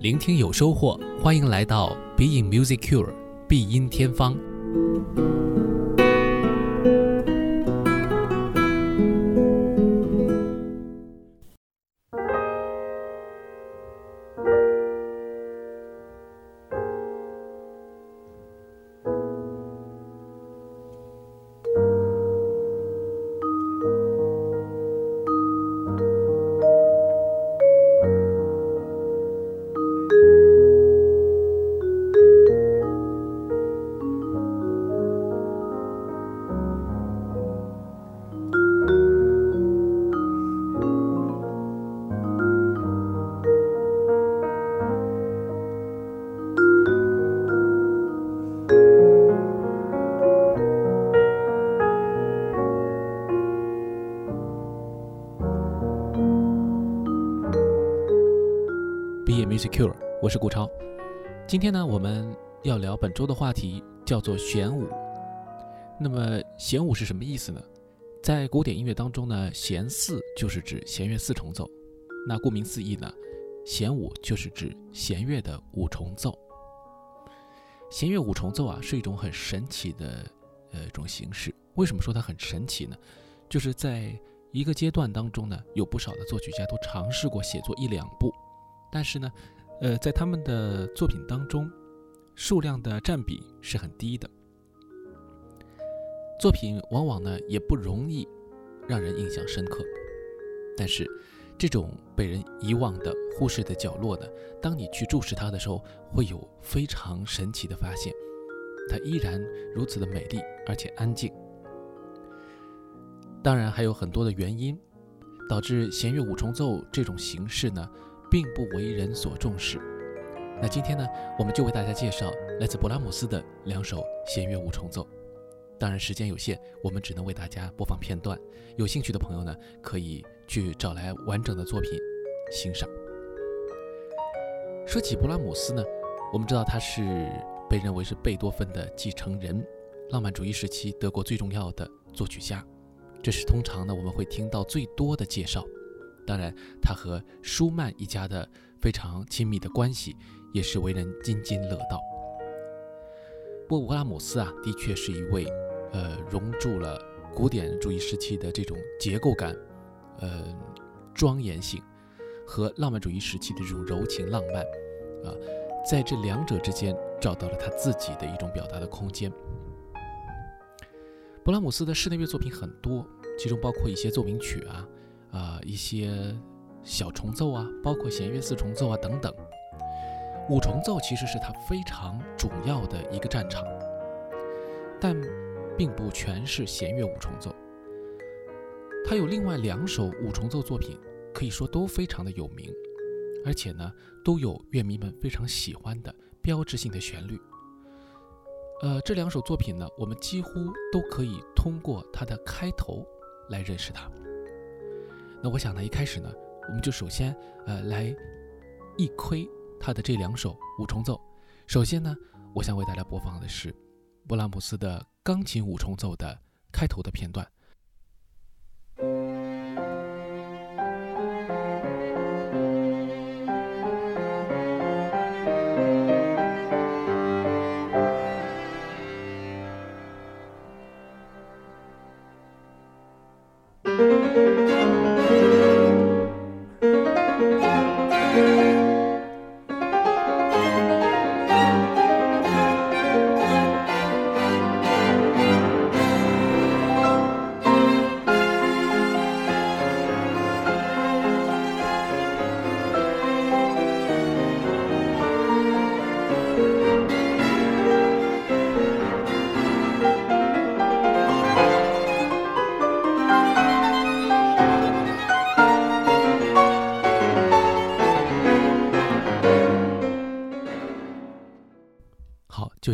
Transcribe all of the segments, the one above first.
聆听有收获，欢迎来到 Be in Music Cure 必音天方。我是顾超。今天呢，我们要聊本周的话题，叫做弦五。那么弦五是什么意思呢？在古典音乐当中呢，弦四就是指弦乐四重奏。那顾名思义呢，弦五就是指弦乐的五重奏。弦乐五重奏啊，是一种很神奇的呃一种形式。为什么说它很神奇呢？就是在一个阶段当中呢，有不少的作曲家都尝试过写作一两部。但是呢，呃，在他们的作品当中，数量的占比是很低的。作品往往呢也不容易让人印象深刻。但是，这种被人遗忘的、忽视的角落呢，当你去注视它的时候，会有非常神奇的发现。它依然如此的美丽，而且安静。当然，还有很多的原因，导致弦乐五重奏这种形式呢。并不为人所重视。那今天呢，我们就为大家介绍来自勃拉姆斯的两首弦乐五重奏。当然，时间有限，我们只能为大家播放片段。有兴趣的朋友呢，可以去找来完整的作品欣赏。说起勃拉姆斯呢，我们知道他是被认为是贝多芬的继承人，浪漫主义时期德国最重要的作曲家。这是通常呢我们会听到最多的介绍。当然，他和舒曼一家的非常亲密的关系也是为人津津乐道。波勃拉姆斯啊，的确是一位，呃，融入了古典主义时期的这种结构感，呃，庄严性和浪漫主义时期的这种柔情浪漫，啊，在这两者之间找到了他自己的一种表达的空间。勃拉姆斯的室内乐作品很多，其中包括一些奏鸣曲啊。啊，一些小重奏啊，包括弦乐四重奏啊等等。五重奏其实是他非常主要的一个战场，但并不全是弦乐五重奏。他有另外两首五重奏作品，可以说都非常的有名，而且呢都有乐迷们非常喜欢的标志性的旋律。呃，这两首作品呢，我们几乎都可以通过它的开头来认识它。那我想呢，一开始呢，我们就首先呃来一窥他的这两首五重奏。首先呢，我想为大家播放的是勃拉姆斯的钢琴五重奏的开头的片段。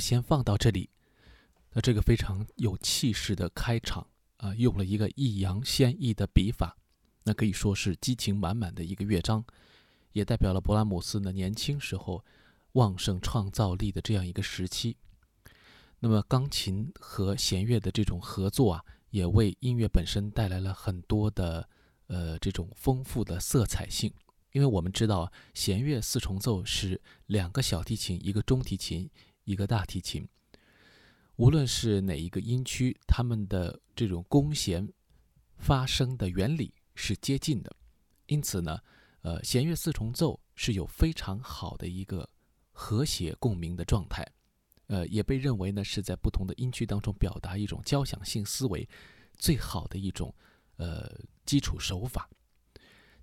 先放到这里。那这个非常有气势的开场啊，用了一个抑扬先抑的笔法，那可以说是激情满满的一个乐章，也代表了勃拉姆斯呢年轻时候旺盛创造力的这样一个时期。那么钢琴和弦乐的这种合作啊，也为音乐本身带来了很多的呃这种丰富的色彩性，因为我们知道弦乐四重奏是两个小提琴、一个中提琴、一个大提琴，无论是哪一个音区，它们的这种弓弦发声的原理是接近的，因此呢，呃，弦乐四重奏是有非常好的一个和谐共鸣的状态，呃，也被认为呢是在不同的音区当中表达一种交响性思维最好的一种呃基础手法。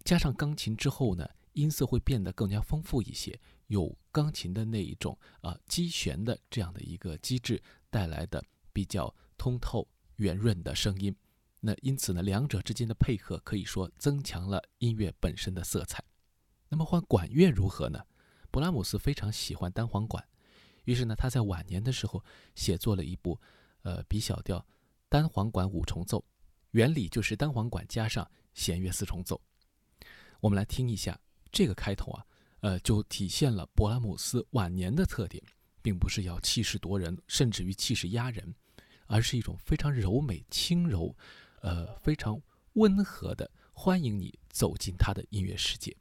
加上钢琴之后呢，音色会变得更加丰富一些，有钢琴的那一种啊击弦的这样的一个机制带来的比较通透圆润的声音。那因此呢，两者之间的配合可以说增强了音乐本身的色彩。那么换管乐如何呢？勃拉姆斯非常喜欢单簧管，于是呢，他在晚年的时候写作了一部呃 B 小调单簧管五重奏，原理就是单簧管加上弦乐四重奏。我们来听一下这个开头啊，呃，就体现了勃拉姆斯晚年的特点，并不是要气势夺人，甚至于气势压人，而是一种非常柔美、轻柔，呃，非常温和的欢迎你走进他的音乐世界。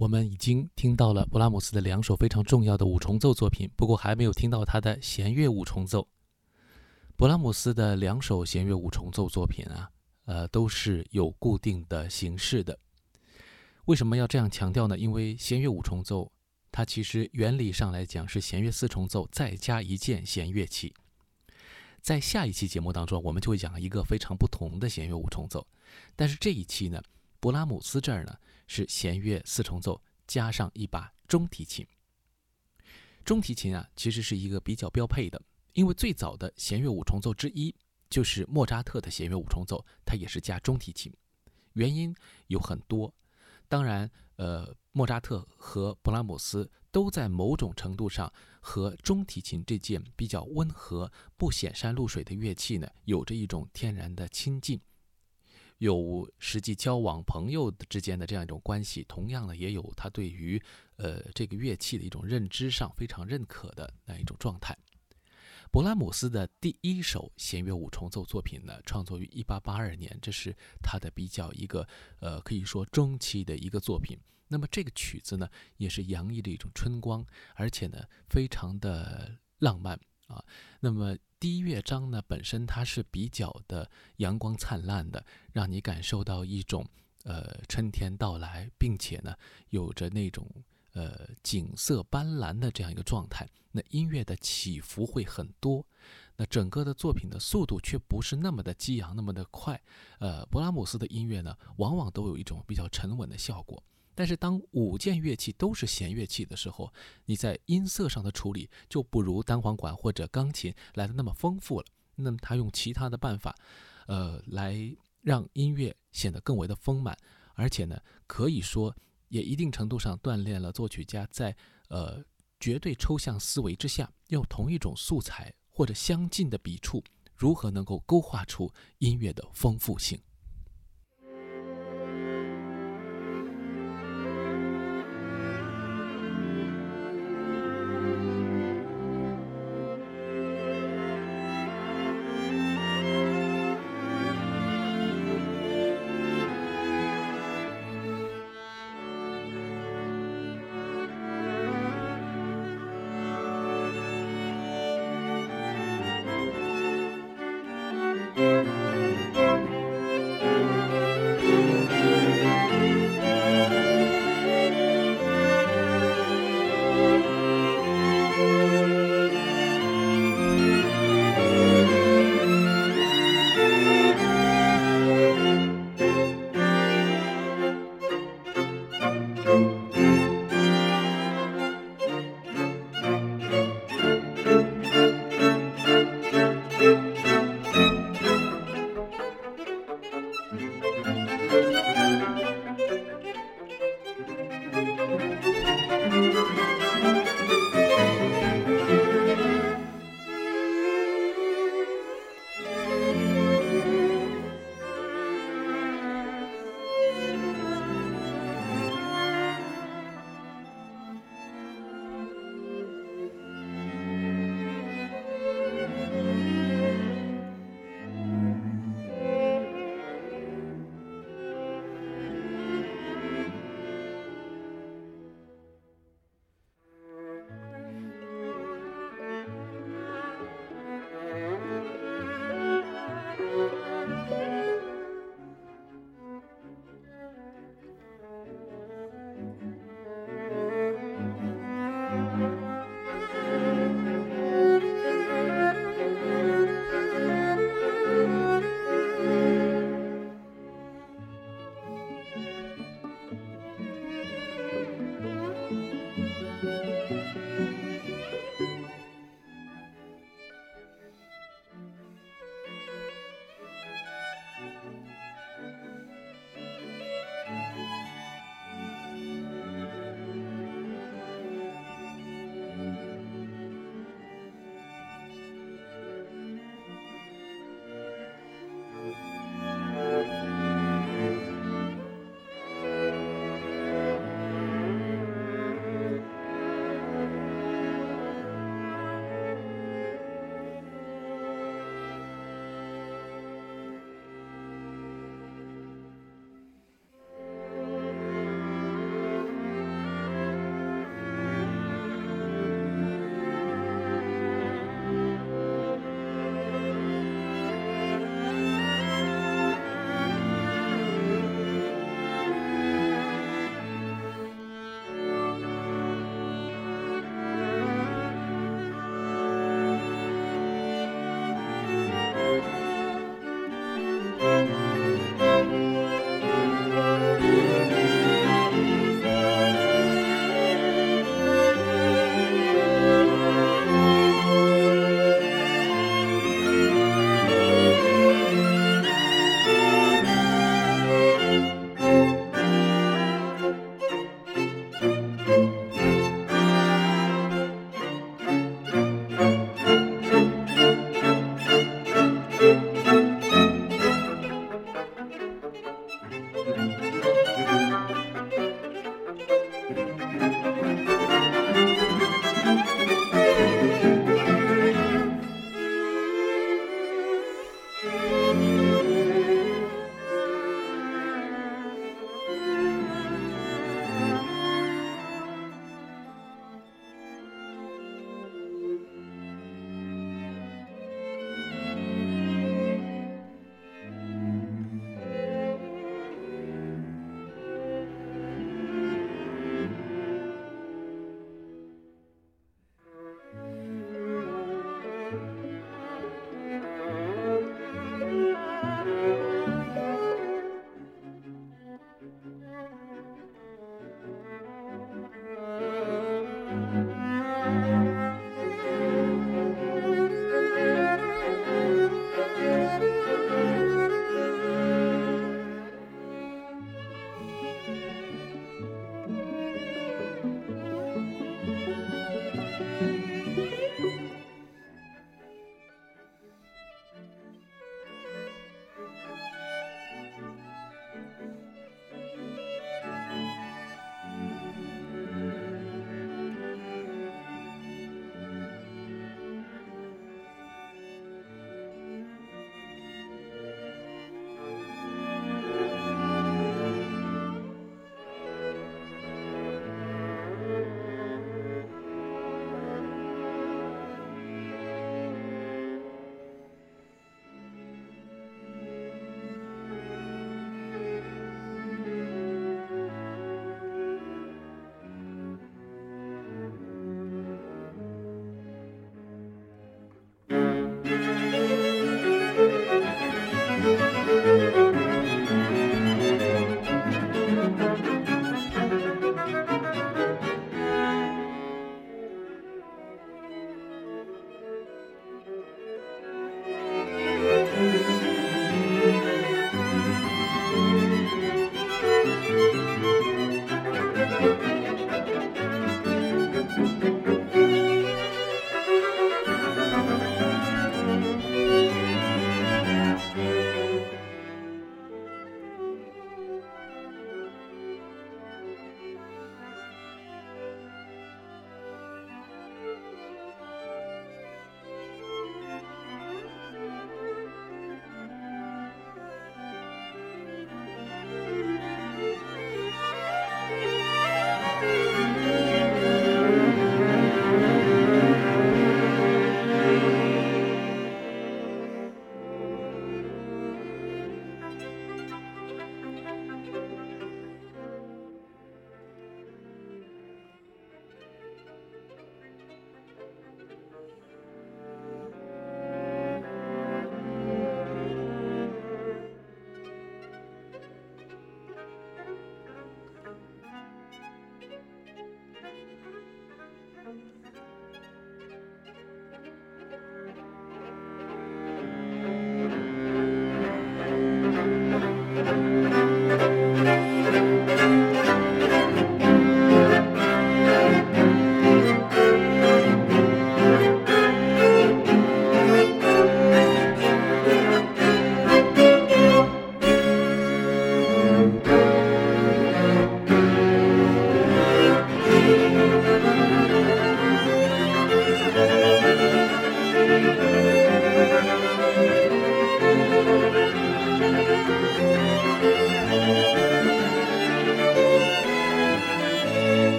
我们已经听到了勃拉姆斯的两首非常重要的五重奏作品，不过还没有听到他的弦乐五重奏。勃拉姆斯的两首弦乐五重奏作品啊，呃，都是有固定的形式的。为什么要这样强调呢？因为弦乐五重奏，它其实原理上来讲是弦乐四重奏再加一件弦乐器。在下一期节目当中，我们就会讲一个非常不同的弦乐五重奏。但是这一期呢，勃拉姆斯这儿呢。是弦乐四重奏加上一把中提琴。中提琴啊，其实是一个比较标配的，因为最早的弦乐五重奏之一就是莫扎特的弦乐五重奏，它也是加中提琴。原因有很多，当然，呃，莫扎特和勃拉姆斯都在某种程度上和中提琴这件比较温和、不显山露水的乐器呢，有着一种天然的亲近。有实际交往朋友之间的这样一种关系，同样呢，也有他对于呃这个乐器的一种认知上非常认可的那一种状态。勃拉姆斯的第一首弦乐五重奏作品呢，创作于一八八二年，这是他的比较一个呃可以说中期的一个作品。那么这个曲子呢，也是洋溢着一种春光，而且呢，非常的浪漫啊。那么第一乐章呢，本身它是比较的阳光灿烂的，让你感受到一种呃春天到来，并且呢有着那种呃景色斑斓的这样一个状态。那音乐的起伏会很多，那整个的作品的速度却不是那么的激昂，那么的快。呃，勃拉姆斯的音乐呢，往往都有一种比较沉稳的效果。但是当五件乐器都是弦乐器的时候，你在音色上的处理就不如单簧管或者钢琴来的那么丰富了。那么他用其他的办法，呃，来让音乐显得更为的丰满，而且呢，可以说也一定程度上锻炼了作曲家在呃绝对抽象思维之下，用同一种素材或者相近的笔触，如何能够勾画出音乐的丰富性。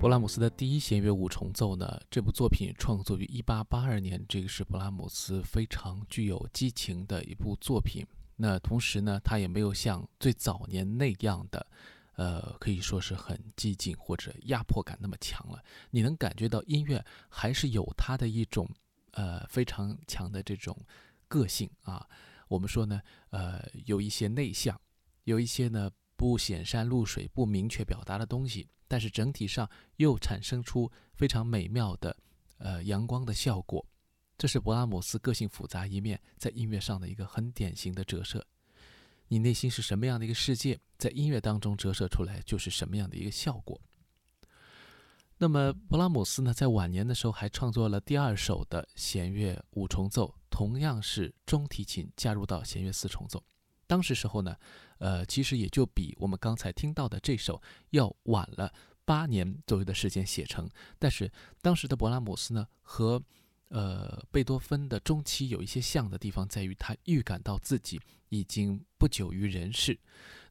勃拉姆斯的第一弦乐五重奏呢？这部作品创作于1882年，这个是勃拉姆斯非常具有激情的一部作品。那同时呢，他也没有像最早年那样的，呃，可以说是很激进或者压迫感那么强了。你能感觉到音乐还是有它的一种，呃，非常强的这种个性啊。我们说呢，呃，有一些内向，有一些呢不显山露水、不明确表达的东西。但是整体上又产生出非常美妙的，呃，阳光的效果，这是勃拉姆斯个性复杂一面在音乐上的一个很典型的折射。你内心是什么样的一个世界，在音乐当中折射出来就是什么样的一个效果。那么，勃拉姆斯呢，在晚年的时候还创作了第二首的弦乐五重奏，同样是中提琴加入到弦乐四重奏。当时时候呢，呃，其实也就比我们刚才听到的这首要晚了八年左右的时间写成。但是当时的勃拉姆斯呢，和呃贝多芬的中期有一些像的地方，在于他预感到自己已经不久于人世，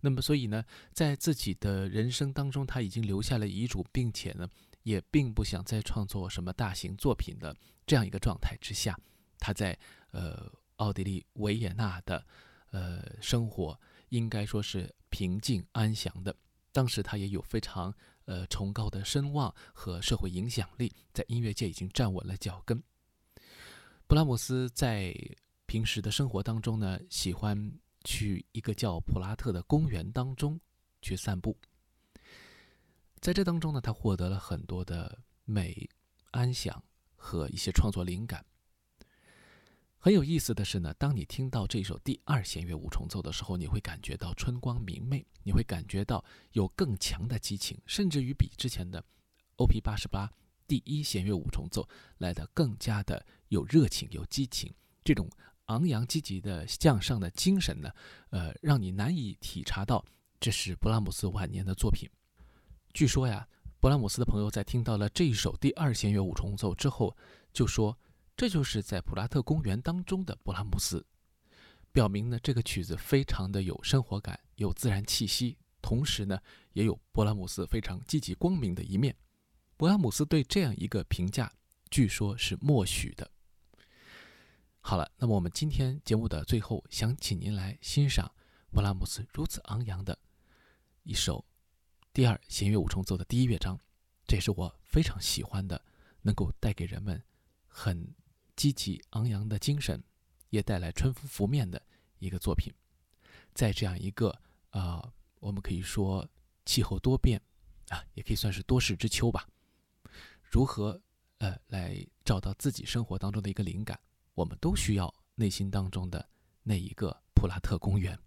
那么所以呢，在自己的人生当中，他已经留下了遗嘱，并且呢，也并不想再创作什么大型作品的这样一个状态之下，他在呃奥地利维也纳的。呃，生活应该说是平静安详的。当时他也有非常呃崇高的声望和社会影响力，在音乐界已经站稳了脚跟。布拉姆斯在平时的生活当中呢，喜欢去一个叫普拉特的公园当中去散步。在这当中呢，他获得了很多的美、安详和一些创作灵感。很有意思的是呢，当你听到这首第二弦乐五重奏的时候，你会感觉到春光明媚，你会感觉到有更强的激情，甚至于比之前的 O.P. 八十八第一弦乐五重奏来的更加的有热情、有激情。这种昂扬、积极的向上的精神呢，呃，让你难以体察到这是勃拉姆斯晚年的作品。据说呀，勃拉姆斯的朋友在听到了这一首第二弦乐五重奏之后，就说。这就是在普拉特公园当中的勃拉姆斯，表明呢这个曲子非常的有生活感，有自然气息，同时呢也有勃拉姆斯非常积极光明的一面。勃拉姆斯对这样一个评价，据说是默许的。好了，那么我们今天节目的最后，想请您来欣赏勃拉姆斯如此昂扬的一首第二弦乐五重奏的第一乐章，这也是我非常喜欢的，能够带给人们很。积极昂扬的精神，也带来春风拂面的一个作品。在这样一个啊，我们可以说气候多变啊，也可以算是多事之秋吧。如何呃来找到自己生活当中的一个灵感？我们都需要内心当中的那一个普拉特公园。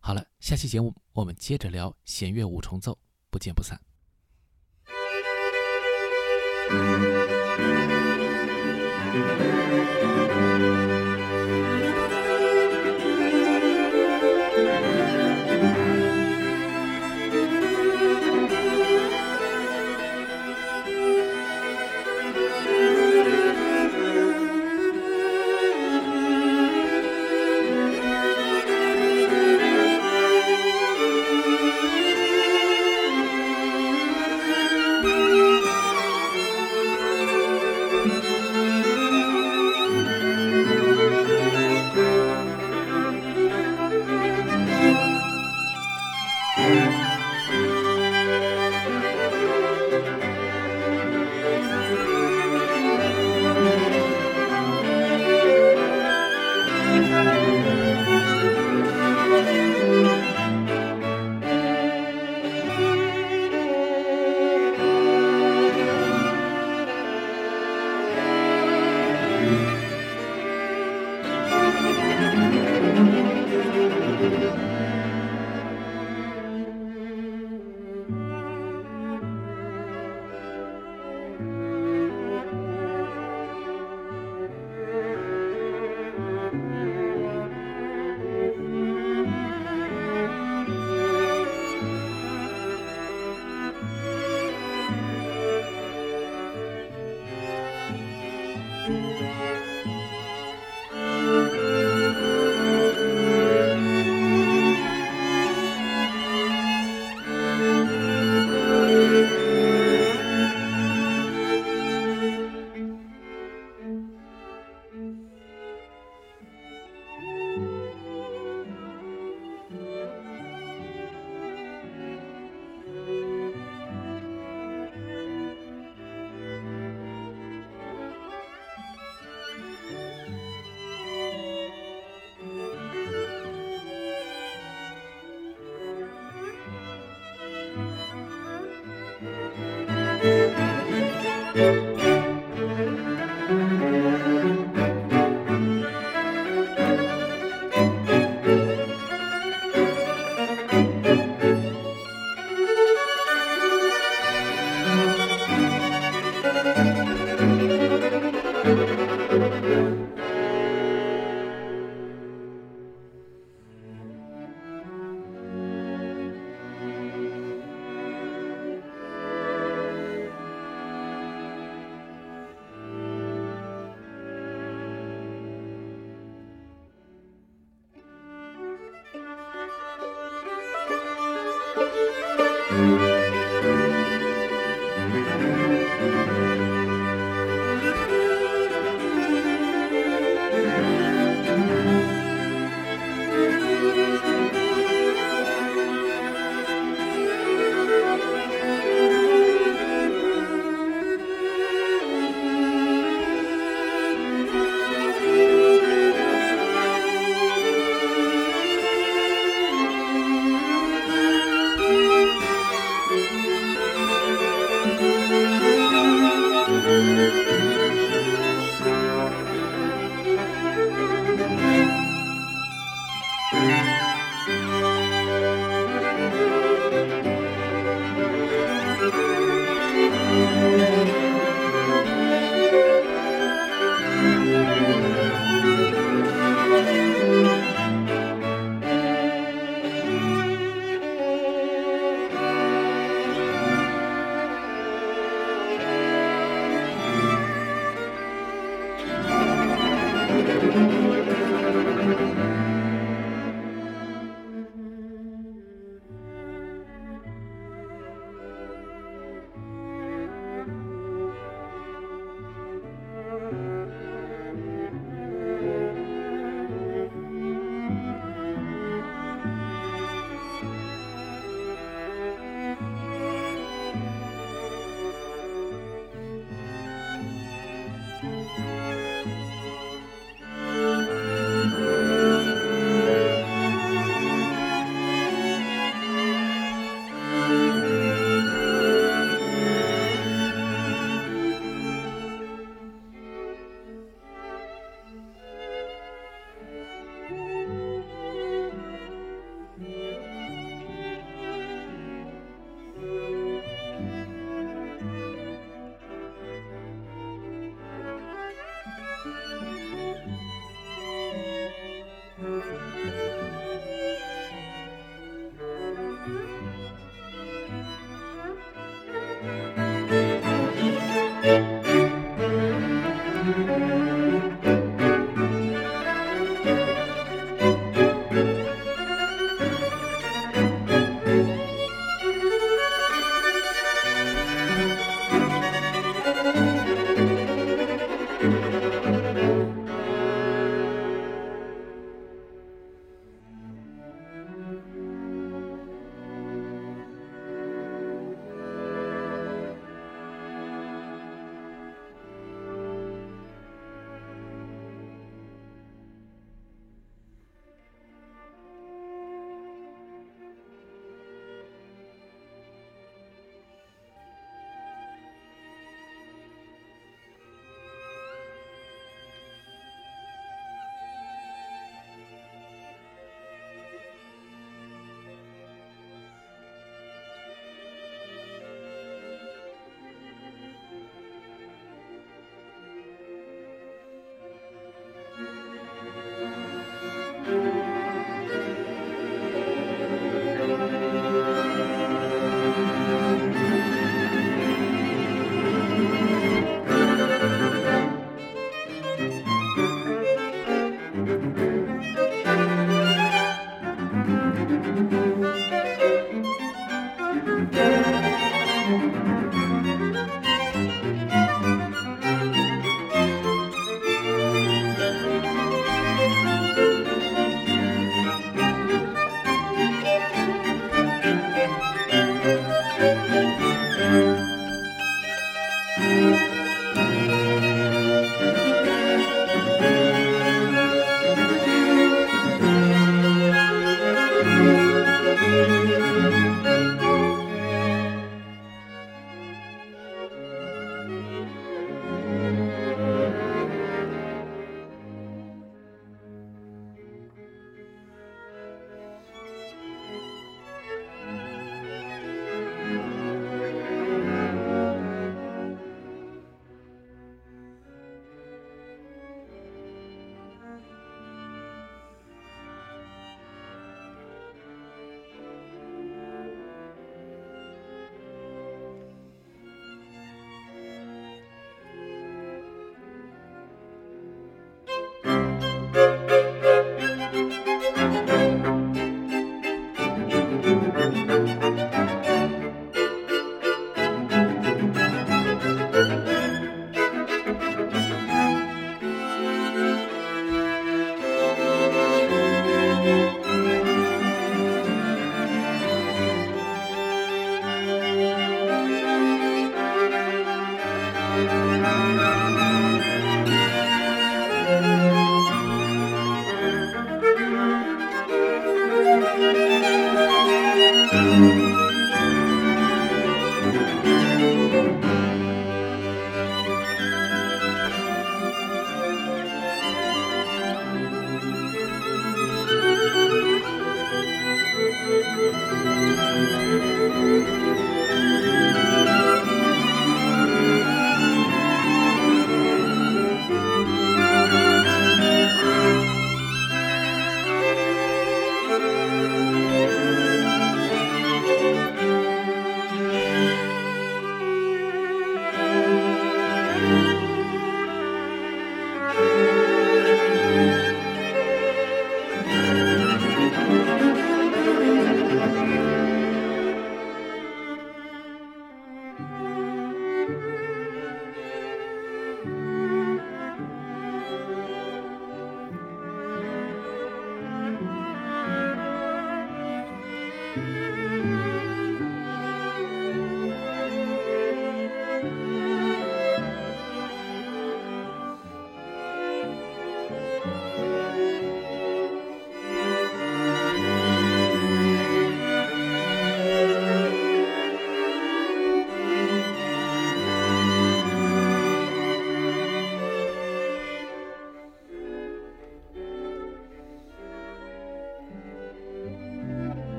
好了，下期节目我们接着聊弦乐五重奏，不见不散。Música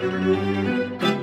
Música